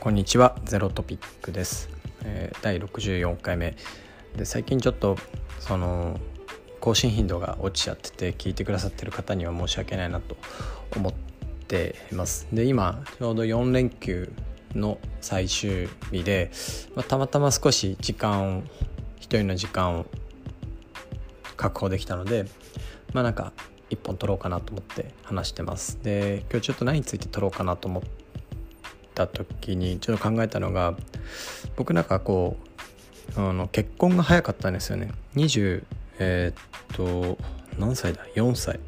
こんにちはゼロトピックです、えー、第64回目。で最近ちょっとその更新頻度が落ちちゃってて聞いてくださってる方には申し訳ないなと思っています。で今ちょうど4連休の最終日で、まあ、たまたま少し時間を一人の時間を確保できたのでまあなんか一本撮ろうかなと思って話してます。で今日ちょっと何について撮ろうかなと思ってた時にちょっと考えたのが僕なんかこうあの結婚が早かったんですよね。20えー、っと何歳だ？4歳。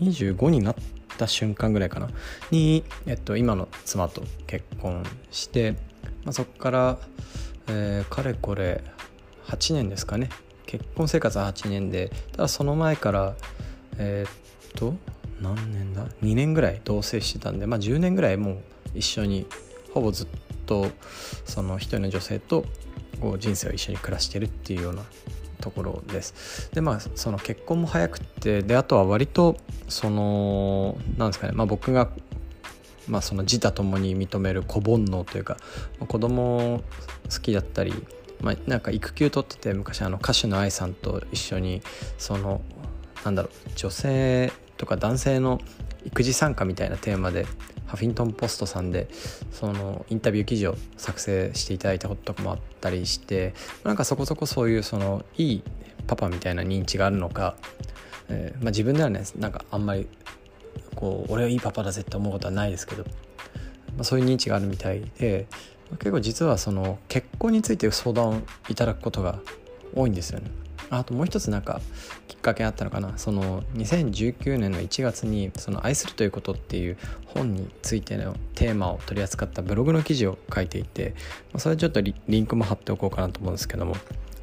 25になった瞬間ぐらいかな。に、えっと、今の妻と結婚して、まあ、そこから、えー、かれこれ8年ですかね。結婚生活は8年でただその前からえー、っと何年だ？2年ぐらい同棲してたんでまあ10年ぐらいもう一緒にほぼずっとその一人の女性とこう人生を一緒に暮らしてるっていうようなところです。でまあその結婚も早くてであとは割とそのなんですかねまあ僕がまあその自他ともに認める子煩悩というか子供好きだったりまあ、なんか育休取ってて昔あの歌手の愛さんと一緒にそのなんだろう女性とか男性の育児参加みたいなテーマでハフィントン・ポストさんでそのインタビュー記事を作成していただいたこととかもあったりしてなんかそこそこそういうそのいいパパみたいな認知があるのか、えー、まあ、自分ではねなんかあんまりこう俺はいいパパだぜって思うことはないですけど、まあ、そういう認知があるみたいで結構実はその結婚について相談をいただくことが多いんですよね。あともう一つなんかきっかけあったのかなその2019年の1月に「その愛するということ」っていう本についてのテーマを取り扱ったブログの記事を書いていてそれちょっとリンクも貼っておこうかなと思うんですけども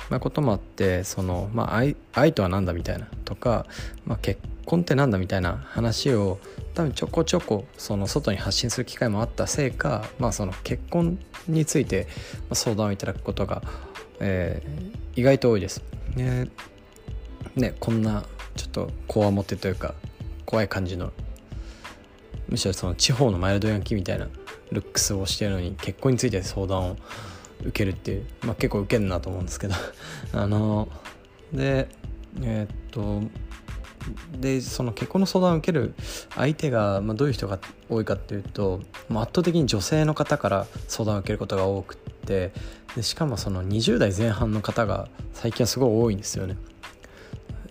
まあ、こともあってその、まあ愛、愛とは何だみたいなとか、まあ、結婚って何だみたいな話を多分ちょこちょこその外に発信する機会もあったせいか、まあ、その結婚について相談をいただくことが、えー、意外と多いです。ね。ねこんなちょっとこわもてというか怖い感じのむしろその地方のマイルドヤンキーみたいなルックスをしてるのに結婚について相談を受けるっていう、まあ、結構受けるなと思うんですけど あのでえー、っとでその結婚の相談を受ける相手が、まあ、どういう人が多いかっていうと、まあ、圧倒的に女性の方から相談を受けることが多くってでしかもその20代前半の方が最近はすごい多いんですよね。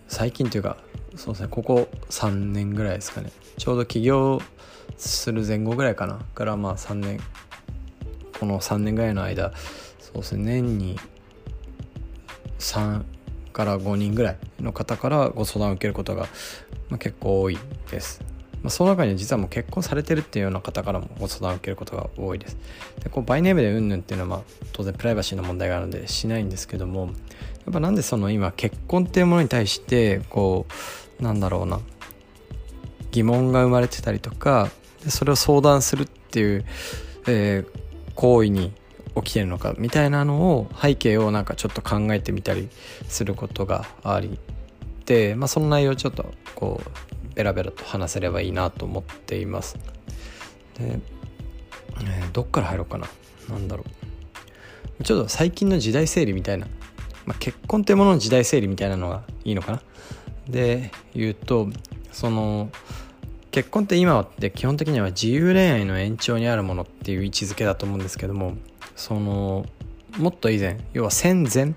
最近というかそうですねここ3年ぐらいですかね。ちょうど起業する前後ぐらいかな。からまあ3年この3年ぐらいの間そうですね年に3から5人ぐらいの方からご相談を受けることが、ま、結構多いです。まあ、その中には実はもう結婚されてるっていうような方からもご相談を受けることが多いです。でこうバイネームでうんぬんっていうのはまあ当然プライバシーの問題があるのでしないんですけどもやっぱなんでその今結婚っていうものに対してこうなんだろうな疑問が生まれてたりとかでそれを相談するっていう、えー、行為に起きてるのかみたいなのを背景をなんかちょっと考えてみたりすることがありで、まあ、その内容をちょっとこうベラベラと話せればいいなと思っています。で、えー、どっから入ろうかな。何だろう。ちょっと最近の時代整理みたいな、まあ、結婚というものの時代整理みたいなのがいいのかな。で言うとその結婚って今はって基本的には自由恋愛の延長にあるものっていう位置づけだと思うんですけどもそのもっと以前要は戦前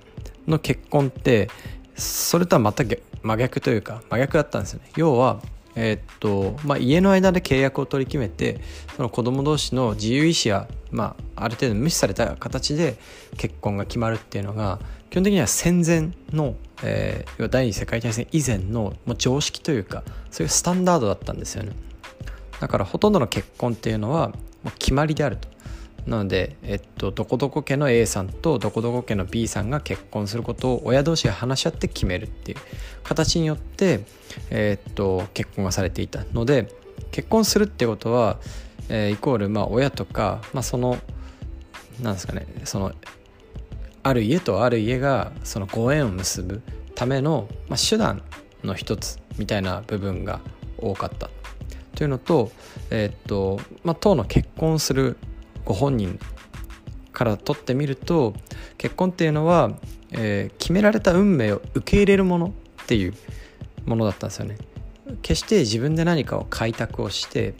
の結婚ってそれとは全く真逆というか真逆だったんですよね。要はえ、っとまあ、家の間で契約を取り決めてその子供同士の自由意志や、まあ、ある程度無視された形で結婚が決まるっていうのが基本的には戦前の、えー、第二次世界大戦以前のもう常識というかそういうスタンダードだったんですよね。だからほとんどの結婚っていうのはもう決まりであると。なので、えっと、どこどこ家の A さんとどこどこ家の B さんが結婚することを親同士が話し合って決めるっていう形によって、えっと、結婚がされていたので結婚するってことは、えー、イコールまあ親とか、まあ、そのなんですかねそのある家とある家がそのご縁を結ぶための、まあ、手段の一つみたいな部分が多かった。というのと,、えー、っとまあ、当の結婚するご本人からとってみると結婚っていうのは、えー、決められた運命を受け入れるものっていうものだったんですよね。決して自分で何かを開拓をして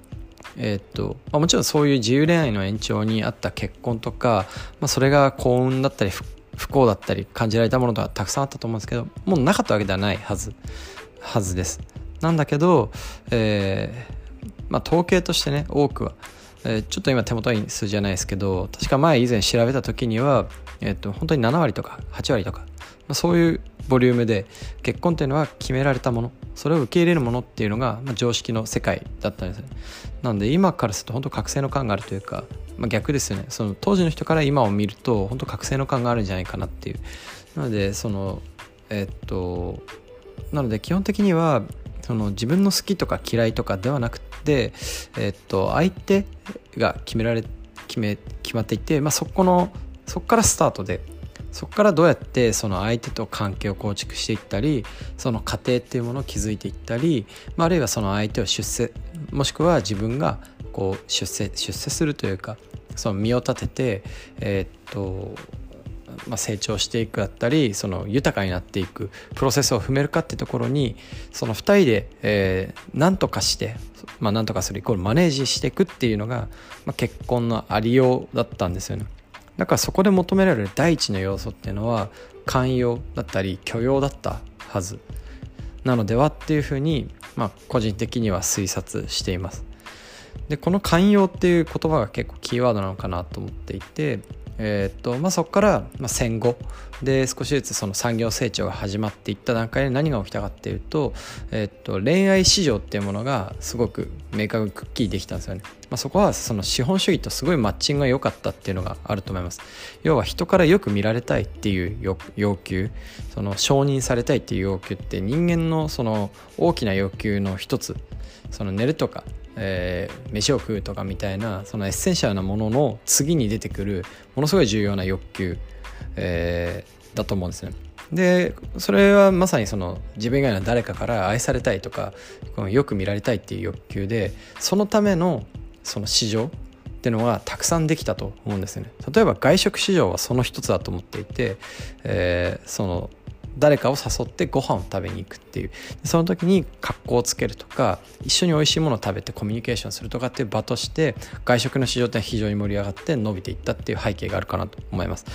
えー、っとまあ、もちろんそういう自由恋愛の延長にあった結婚とか、まあ、それが幸運だったり不幸だったり感じられたものとかたくさんあったと思うんですけどもうなかったわけではないはずはずです。なんだけど、えーまあ、統計としてね多くは、え、ちょっと今手元に数字じゃないですけど確か前以前調べた時には、え、っと本当に7割とか8割とか、まあ、そういうボリュームで結婚っていうのは決められたものそれを受け入れるものっていうのが、まあ、常識の世界だったんですね。なんで今からすると本当覚醒の感があるというか、まあ、逆ですよね。その当時の人から今を見ると本当覚醒の感があるんじゃないかなっていう。なのでそのえっとなので基本的にはその自分の好きとか嫌いとかではなくて、でえっと、相手が決められ決め決まっていて、まあ、そこのそこからスタートでそこからどうやってその相手と関係を構築していったりその過程っていうものを築いていったり、まあ、あるいはその相手を出世もしくは自分がこう出世出世するというかその身を立てて、え、っとまあ、成長していくだったりその豊かになっていくプロセスを踏めるかってところにその2人で、えー、何とかして、まあ、何とかするイコールマネージしていくっていうのが、まあ、結婚のありようだったんですよね。だからそこで求められる第一の要素っていうのは寛容だったり許容だったはずなのではっていうふうに、まあ、個人的には推察していますでこの寛容っていう言葉が結構キーワードなのかなと思っていてえーとまあ、そこから、まあ、戦後で少しずつその産業成長が始まっていった段階で何が起きたかっていうと,、えーと、恋愛市場っていうものがすごく明確にくっきりできたんですよね。まあ、そこはその資本主義とすごいマッチングが良かったっていうのがあると思います。要は人からよく見られたいっていう要求その承認されたいっていう要求って人間のその大きな要求の一つその寝るとかえー、飯を食うとかみたいなそのエッセンシャルなものの次に出てくるものすごい重要な欲求、えー、だと思うんですね。でそれはまさにその自分以外の誰かから愛されたいとかよく見られたいっていう欲求でそのためのその市場っていうのがたくさんできたと思うんですよね。例えば外食市場はその一つだと思っていて、えー、その誰かを誘ってご飯を食べに行くっていう。その時に格好をつけるとか一緒に美味しいものを食べてコミュニケーションするとかっていう場として外食の市場って非常に盛り上がって伸びていったっていう背景があるかなと思います。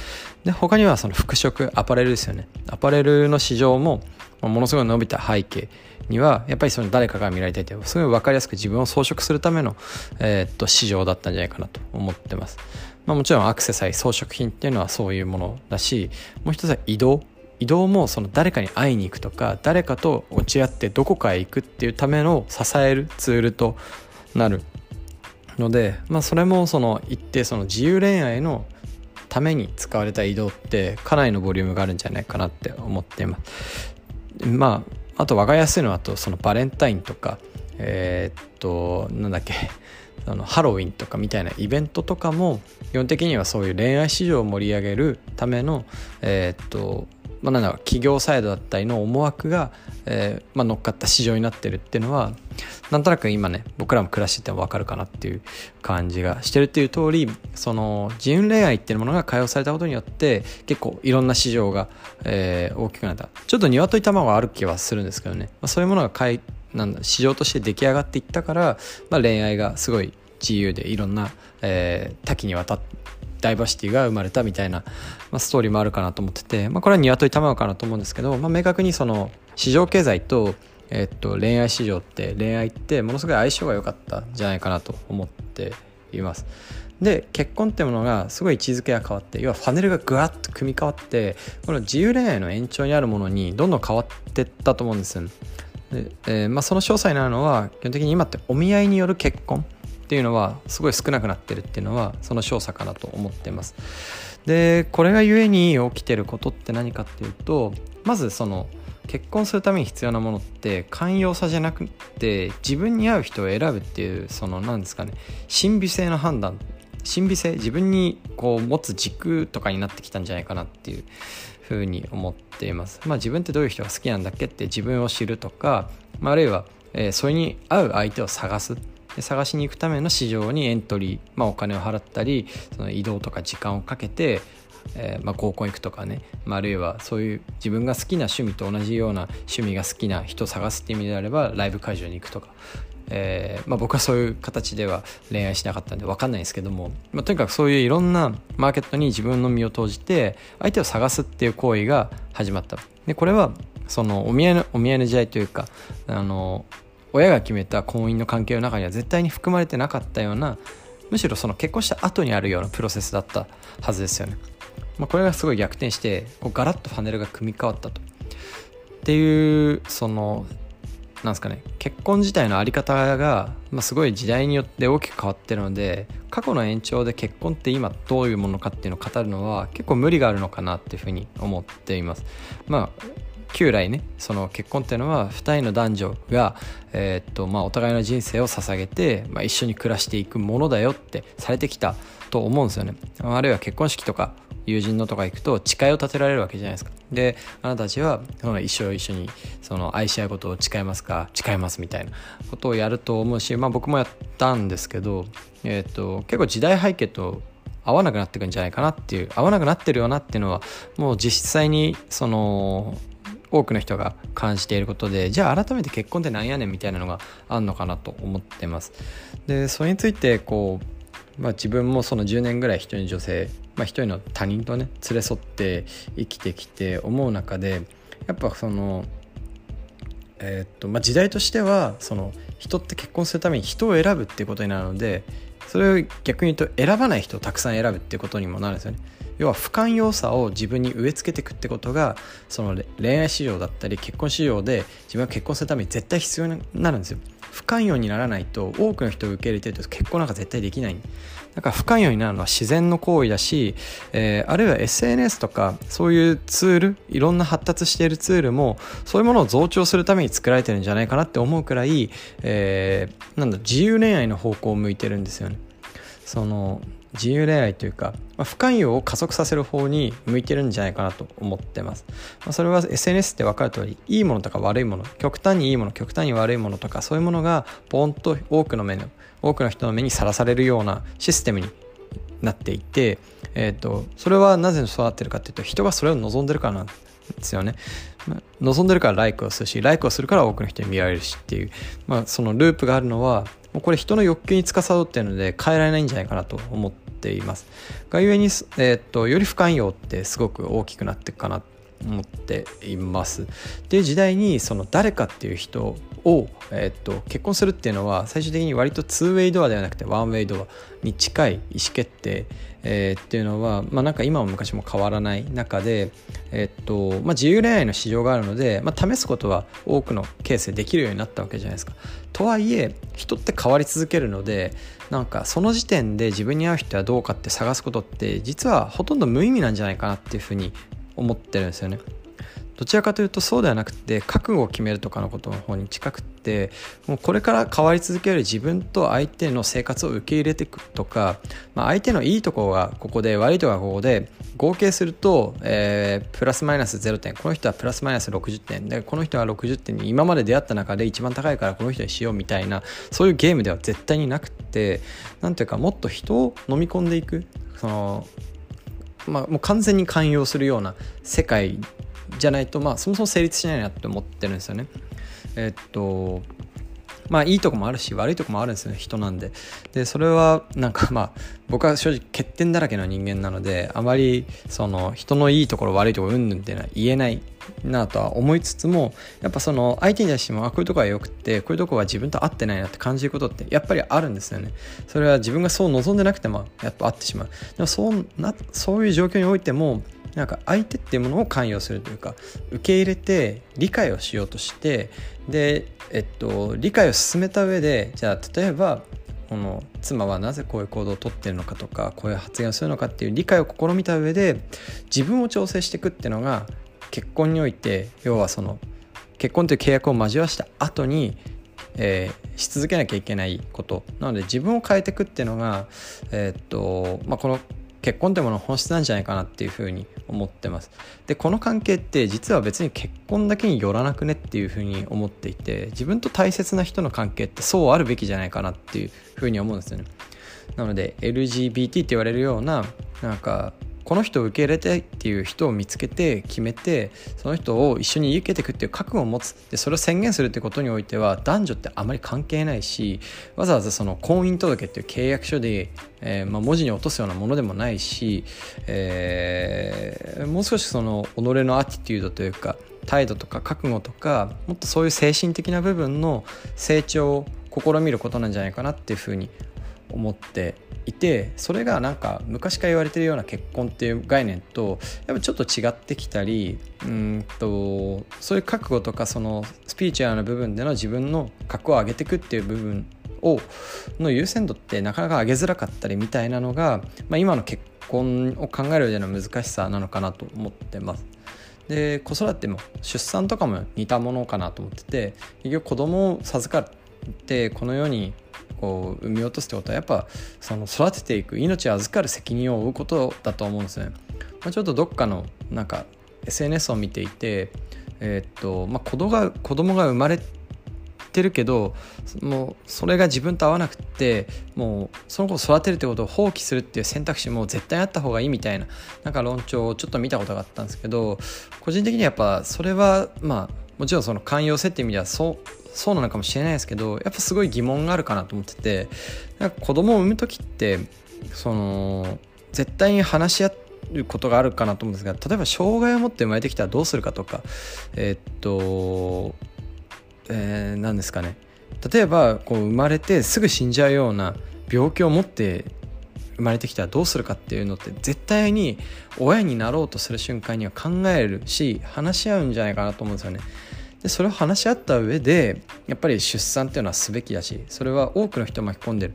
で他にはその服飾アパレルですよね。アパレルの市場もものすごい伸びた背景にはやっぱりその誰かが見られたいというすごい分かりやすく自分を装飾するための、えー、っと市場だったんじゃないかなと思ってます、まあ、もちろんアクセサリー装飾品っていうのはそういうものだしもう一つは移動移動もその誰かに会いに行くとか誰かと落ち合ってどこかへ行くっていうための支えるツールとなるので、まあ、それもその一定その自由恋愛のために使われた移動ってかなりのボリュームがあるんじゃないかなって思っています。まああと分かりやすいのはあとそのバレンタインとかえー、っとなんだっけあのハロウィンとかみたいなイベントとかも基本的にはそういう恋愛市場を盛り上げるための、えー、っとまあ、なんだ企業サイドだったりの思惑が、えーまあ、乗っかった市場になってるっていうのはなんとなく今ね僕らも暮らしてても分かるかなっていう感じがしてるっていう通りその自由恋愛っていうものが解放されたことによって結構いろんな市場が、えー、大きくなった。ちょっと鶏卵ある気はするんですけどね、まあ、そういうものがかいなんだ市場として出来上がっていったから、まあ、恋愛がすごい自由でいろんな、えー、多岐にわたってダイバーシティが生まれたみたいな、まあ、ストーリーもあるかなと思ってて、まあ、これは鶏卵かなと思うんですけど、まあ、明確にその市場経済と,、えっと恋愛市場って恋愛ってものすごい相性が良かったんじゃないかなと思っています。で結婚ってものがすごい位置づけが変わって要はファネルがぐわっと組み替わってこの自由恋愛の延長にあるものにどんどん変わってったと思うんですよ、でえーまあ、その詳細なのは基本的に今ってお見合いによる結婚っていうのはすごい少なくなってるっていうのはその少佐かなと思ってます。でこれがゆえに起きてることって何かっていうとまずその結婚するために必要なものって寛容さじゃなくて自分に合う人を選ぶっていうその何ですかね神秘性の判断。神秘性自分にこう持つ軸とかになってきたんじゃないかなっていうふうに思っています。まあ自分ってどういう人が好きなんだっけって自分を知るとか、まあ、あるいは、えー、それに合う相手を探す探しに行くための市場にエントリー、まあ、お金を払ったりその移動とか時間をかけてえー、まあ、合コン行くとかね、まあ、あるいはそういう自分が好きな趣味と同じような趣味が好きな人を探すっていう意味であればライブ会場に行くとか、えー、まあ、僕はそういう形では恋愛しなかったんで分かんないですけども、まあ、とにかくそういういろんなマーケットに自分の身を投じて相手を探すっていう行為が始まった。でこれはそのお見合いのの時代というかあの親が決めた婚姻の関係の中には絶対に含まれてなかったようなむしろその結婚した後にあるようなプロセスだったはずですよね。まあ、これがすごい逆転してこうガラッとパネルが組み替わったと。っていうそのなんですかね結婚自体の在り方が、まあ、すごい時代によって大きく変わってるので過去の延長で結婚って今どういうものかっていうのを語るのは結構無理があるのかなっていうふうに思っています。まあ旧来ねその結婚っていうのは2人の男女が、えー、っとまあ、お互いの人生を捧げて、まあ、一緒に暮らしていくものだよってされてきたと思うんですよね。あるいは結婚式とか友人のとか行くと誓いを立てられるわけじゃないですか。であなたたちはその一生一緒にその愛し合うことを誓いますか誓いますみたいなことをやると思うし、まあ、僕もやったんですけど、えーと、結構時代背景と合わなくなってくんじゃないかなっていう合わなくなってるよなっていうのはもう実際にその多くの人が感じていることでじゃあ改めて結婚ってなんやねんみたいなのがあるのかなと思ってます。でそれについてこう、まあ、自分もその10年ぐらい一人女性まあ、一人の他人とね連れ添って生きてきて思う中でやっぱそのえー、っとまあ、時代としてはその人って結婚するために人を選ぶっていうことになるのでそれを逆に言うと選ばない人をたくさん選ぶっていうことにもなるんですよね。要は不寛容さを自分に植え付けていくってことがその恋愛市場だったり結婚市場で自分が結婚するために絶対必要になるんですよ。不寛容にならないと多くの人を受け入れてると結婚なんか絶対できない。だから不寛容になるのは自然の行為だし、えー、あるいは SNS とかそういうツールいろんな発達しているツールもそういうものを増長するために作られてるんじゃないかなって思うくらい、えー、なんだ自由恋愛の方向を向いてるんですよね。その自由恋愛というか、まあ、不寛容を加速させる方に向いてるんじゃないかなと思ってます、まあ、それは SNS って分かる通りいいものとか悪いもの極端にいいもの極端に悪いものとかそういうものがポンと多くの目の多くの人の目にさらされるようなシステムになっていて、えーと、それはなぜそうなってるかっていうと人がそれを望んでるからなんですよね。望んでるからライクをするしライクをするから多くの人に見られるしっていう、まあ、そのループがあるのはもうこれ人の欲求に司っているので変えられないんじゃないかなと思っています。がゆえに、えーと、より不寛容ってすごく大きくなっていくかなと思っています。っていう時代にその誰かっていう人を、えーと、結婚するっていうのは最終的に割と 2way ドアではなくて 1way ドアに近い意思決定、えー、っていうのは、まあ、なんか今も昔も変わらない中で、えーとまあ、自由恋愛の市場があるので、まあ、試すことは多くのケースでできるようになったわけじゃないですか。とはいえ人って変わり続けるのでなんかその時点で自分に合う人はどうかって探すことって実はほとんど無意味なんじゃないかなっていうふうに思ってるんですよね。どちらかというとそうではなくて覚悟を決めるとかのことの方に近くってもうこれから変わり続ける自分と相手の生活を受け入れていくとか、まあ、相手のいいところがここで悪いところがここで合計すると、えー、プラスマイナス0点。この人はプラスマイナス60点。でこの人は60点に今まで出会った中で一番高いからこの人にしようみたいなそういうゲームでは絶対になくてなんていうかもっと人を飲み込んでいく。そのまあ、もう完全に寛容するような世界じゃないと、まあ、そもそも成立しないなって思ってるんですよね。えっとまあいいとこもあるし悪いとこもあるんですよね。人なんで。でそれはなんか まあ僕は正直欠点だらけの人間なのであまりその人のいいところ悪いところうんぬんっていうのは言えないなとは思いつつもやっぱその相手に対してもあこういうとこはよくてこういうとこは自分と合ってないなって感じることってやっぱりあるんですよね。それは自分がそう望んでなくてもやっぱ合ってしまう。でもそうなそういう状況においてもなんか相手っていうものを関与するというか受け入れて理解をしようとしてで、えっと、理解を進めた上でじゃあ例えばこの妻はなぜこういう行動をとってるのかとかこういう発言をするのかっていう理解を試みた上で自分を調整していくっていうのが結婚において要はその結婚という契約を交わした後に、えー、し続けなきゃいけないこと。なので自分を変えていくっていうのが、えー、っとまあ、この結婚ってものの本質なんじゃないかなっていうふうに思ってます。でこの関係って実は別に結婚だけによらなくねっていうふうに思っていて自分と大切な人の関係ってそうあるべきじゃないかなっていうふうに思うんですよね。なので LGBT って言われるようななんかこの人を受け入れたいっていう人を見つけて決めてその人を一緒に生けていくっていう覚悟を持つ。でそれを宣言するってことにおいては男女ってあまり関係ないしわざわざその婚姻届っていう契約書で、えー、まあ、文字に落とすようなものでもないし、えー、もう少しその己のアティテュードというか態度とか覚悟とかもっとそういう精神的な部分の成長を試みることなんじゃないかなっていうふうに思っていてそれがなんか昔から言われてるような結婚っていう概念とやっぱちょっと違ってきたりうんとそういう覚悟とかそのスピリチュアルな部分での自分の格を上げていくっていう部分をの優先度ってなかなか上げづらかったりみたいなのが、まあ、今の結婚を考える上での難しさなのかなと思ってます。で子育ても出産とかも似たものかなと思ってて結局子供を授かってこの世にこう産み落とすってことはやっぱその育てていく命を預かる責任を負うことだと思うんですね。まあ、ちょっとどっかのなんか SNS を見ていて、えー、っとまあ、子供が子供が生まれてるけどもうそれが自分と合わなくてもうその子を育てるってことを放棄するっていう選択肢も絶対あった方がいいみたいななんか論調をちょっと見たことがあったんですけど個人的にはやっぱそれはまあもちろんその寛容性って意味ではそうそうなのかもしれないですけどやっぱすごい疑問があるかなと思っててなんか子供を産む時ってその絶対に話し合うことがあるかなと思うんですが例えば障害を持って生まれてきたらどうするかとかえー、っと、えー、何ですかね例えばこう生まれてすぐ死んじゃうような病気を持って生まれてきたらどうするかっていうのって絶対に親になろうとする瞬間には考えるし話し合うんじゃないかなと思うんですよね。でそれを話し合った上でやっぱり出産っていうのはすべきだしそれは多くの人を巻き込んでる。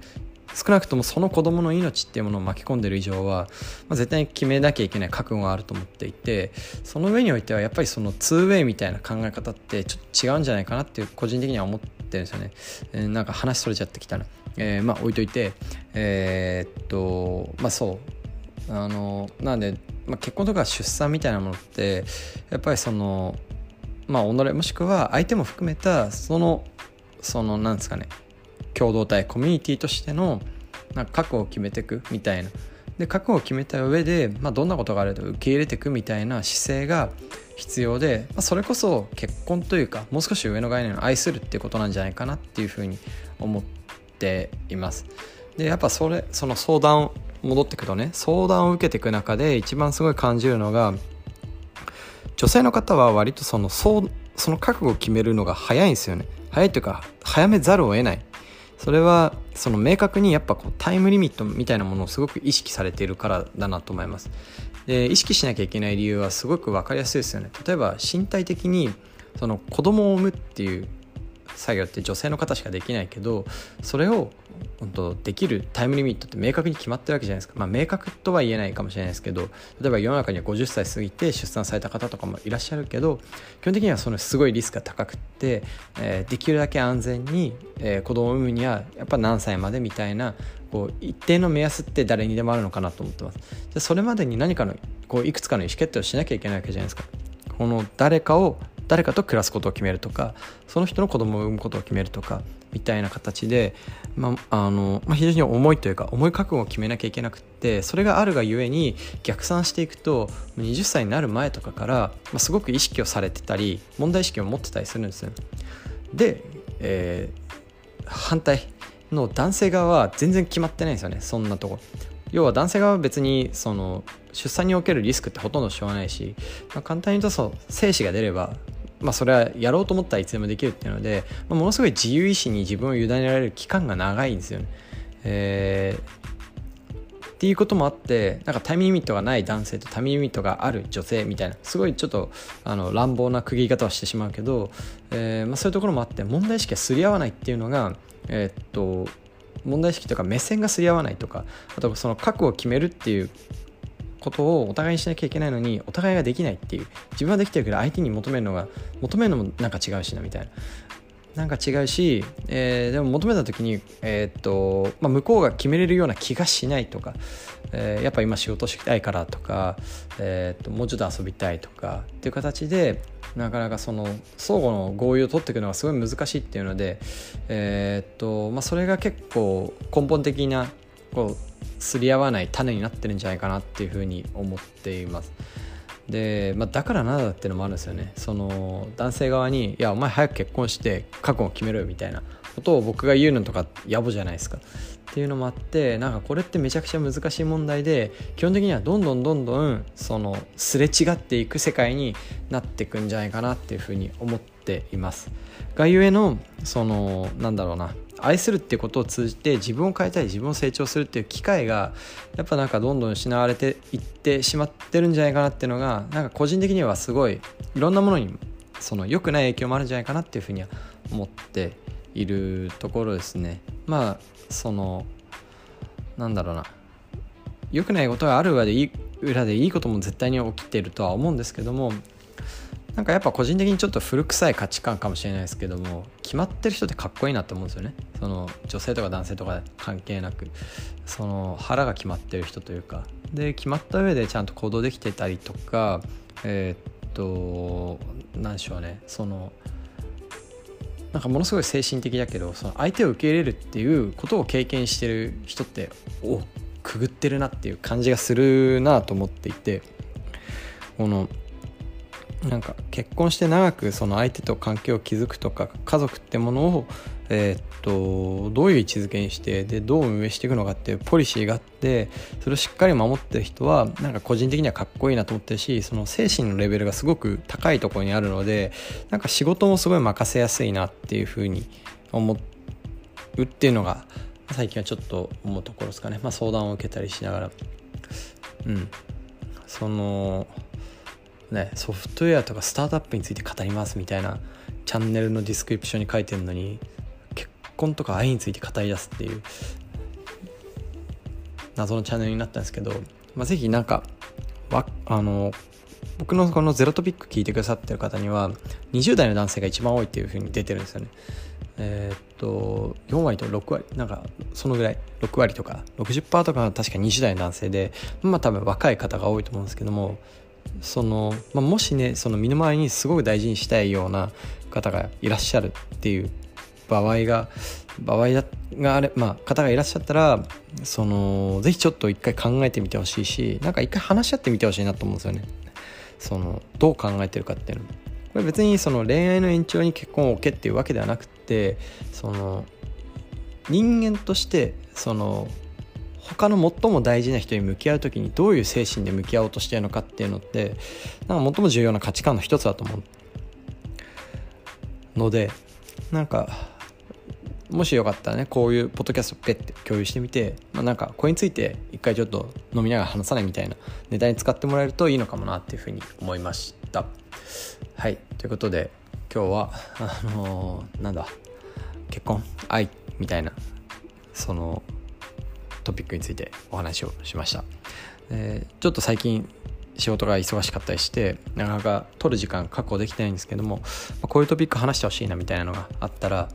少なくともその子供の命っていうものを巻き込んでる以上は、まあ、絶対に決めなきゃいけない覚悟があると思っていてその上においてはやっぱりその 2way みたいな考え方ってちょっと違うんじゃないかなっていう個人的には思ってるんですよね、えー、なんか話それちゃってきたら、えー、まあ置いといてえー、っとまあそう。あのなんで、まあ、結婚とか出産みたいなものってやっぱりそのまあ己もしくは相手も含めたそのそのなんですかね共同体コミュニティとしてのなんか覚悟を決めていくみたいな。で覚悟を決めた上で、まあ、どんなことがあれば受け入れていくみたいな姿勢が必要で、まあ、それこそ結婚というかもう少し上の概念を愛するっていうことなんじゃないかなっていうふうに思っています。でやっぱそれその相談戻ってくとね相談を受けていく中で一番すごい感じるのが女性の方は割とそのそうその覚悟を決めるのが早いんですよね。早いというか早めざるを得ない。それはその明確にやっぱこうタイムリミットみたいなものをすごく意識されているからだなと思います。で意識しなきゃいけない理由はすごく分かりやすいですよね。例えば身体的にその子供を産むっていう作業って女性の方しかできないけどそれを本当できるタイムリミットって明確に決まってるわけじゃないですか、まあ、明確とは言えないかもしれないですけど例えば世の中には50歳過ぎて出産された方とかもいらっしゃるけど基本的にはそのすごいリスクが高くって、えー、できるだけ安全に、えー、子供を産むにはやっぱ何歳までみたいなこう一定の目安って誰にでもあるのかなと思ってます。でそれまでに何かのこういくつかの意思決定をしなきゃいけないわけじゃないですか。この誰かを誰かと暮らすことを決めるとかその人の子供を産むことを決めるとかみたいな形で、まあのまあ、非常に重いというか重い覚悟を決めなきゃいけなくてそれがあるがゆえに逆算していくと20歳になる前とかから、まあ、すごく意識をされてたり問題意識を持ってたりするんですよ。で、えー、反対の男性側は全然決まってないんですよねそんなとこ要は男性側は別にその出産におけるリスクってほとんどしょうがないし、まあ、簡単に言うとそう精子が出ればまあ、それはやろうと思ったらいつでもできるっていうので、まあ、ものすごい自由意志に自分を委ねられる期間が長いんですよね。えー、っていうこともあってなんかタイムリミットがない男性とタイムリミットがある女性みたいなすごいちょっとあの乱暴な区切り方をしてしまうけど、えーまあ、そういうところもあって問題意識がすり合わないっていうのが、えー、っと問題意識とか目線がすり合わないとかあとその覚悟を決めるっていうことをお互いにしなきゃいけないのにお互いができないっていう自分はできてるけど相手に求めるのが求めるのもなんか違うしなみたいな。なんか違うし、えー、でも求めた時に、えー、っとまあ、向こうが決めれるような気がしないとか、えー、やっぱ今仕事したいからとか、え、っともうちょっと遊びたいとかっていう形でなかなかその相互の合意を取っていくのがすごい難しいっていうので、えっとまあ、それが結構根本的なこうすり合わない種になってるんじゃないかなっていうふうに思っています。で、まあ、だからなんだっていうのもあるんですよね。その男性側に「いやお前早く結婚して覚悟を決めろよ」みたいなことを僕が言うのとか野暮じゃないですか。っていうのもあってなんかこれってめちゃくちゃ難しい問題で基本的にはどんどんどんどんそのすれ違っていく世界になっていくんじゃないかなっていうふうに思っています。がゆえのそのなんだろうな。愛するっていうことを通じて自分を変えたい自分を成長するっていう機会がやっぱなんかどんどん失われていってしまってるんじゃないかなっていうのがなんか個人的にはすごいいろんなものにその良くない影響もあるんじゃないかなっていうふうには思っているところですね。まあそのなんだろうな。良くないことがある裏でいい裏でいいことも絶対に起きてるとは思うんですけどもなんかやっぱ個人的にちょっと古臭い価値観かもしれないですけども決まってる人ってかっこいいなって思うんですよね。その女性とか男性とか関係なく。その腹が決まってる人というかで決まった上でちゃんと行動できてたりとかえー、っと何でしょうね。そのなんかものすごい精神的だけどその相手を受け入れるっていうことを経験してる人っておくぐってるなっていう感じがするなと思っていてこのなんか結婚して長くその相手と関係を築くとか家族ってものを、えー、っとどういう位置づけにしてでどう運営していくのかっていうポリシーがあってそれをしっかり守ってる人はなんか個人的にはかっこいいなと思ってるしその精神のレベルがすごく高いところにあるのでなんか仕事もすごい任せやすいなっていうふうに思うっていうのが最近はちょっと思うところですかね、まあ、相談を受けたりしながら。うん。そのね、ソフトウェアとかスタートアップについて語りますみたいなチャンネルのディスクリプションに書いてるのに結婚とか愛について語り出すっていう謎のチャンネルになったんですけど、まあ、ぜひなんかわあの僕のこのゼロトピック聞いてくださってる方には20代の男性が一番多いっていうふうに出てるんですよね。えー、っと4割と6割なんかそのぐらい6割とか60%とかは確か20代の男性でまあ多分若い方が多いと思うんですけどもその、まあ、もしねその身の回りにすごく大事にしたいような方がいらっしゃるっていう場合が場合があれ、まあ、方がいらっしゃったらそのぜひちょっと一回考えてみてほしいしなんか一回話し合ってみてほしいなと思うんですよね。そのどう考えてるかっていうのこれ別にその恋愛の延長に結婚を置けっていうわけではなくてその人間としてその他の最も大事な人に向き合う時にどういう精神で向き合おうとしてるのかっていうのってなんか最も重要な価値観の一つだと思うのでなんかもしよかったらねこういうポッドキャストペッて共有してみて、まあ、なんかこれについて一回ちょっと飲みながら話さないみたいなネタに使ってもらえるといいのかもなっていうふうに思いました。はい。ということで今日はあのー、なんだ結婚愛みたいなそのトピックについてお話をしました、えー、ちょっと最近仕事が忙しかったりしてなかなか取る時間確保できてないんですけども、ま、こういうトピック話してほしいなみたいなのがあったら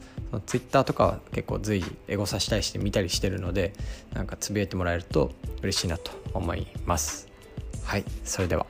ツイッターとかは結構随時エゴサしたりして見たりしてるのでなんかつぶやいてもらえると嬉しいなと思います。はいそれでは。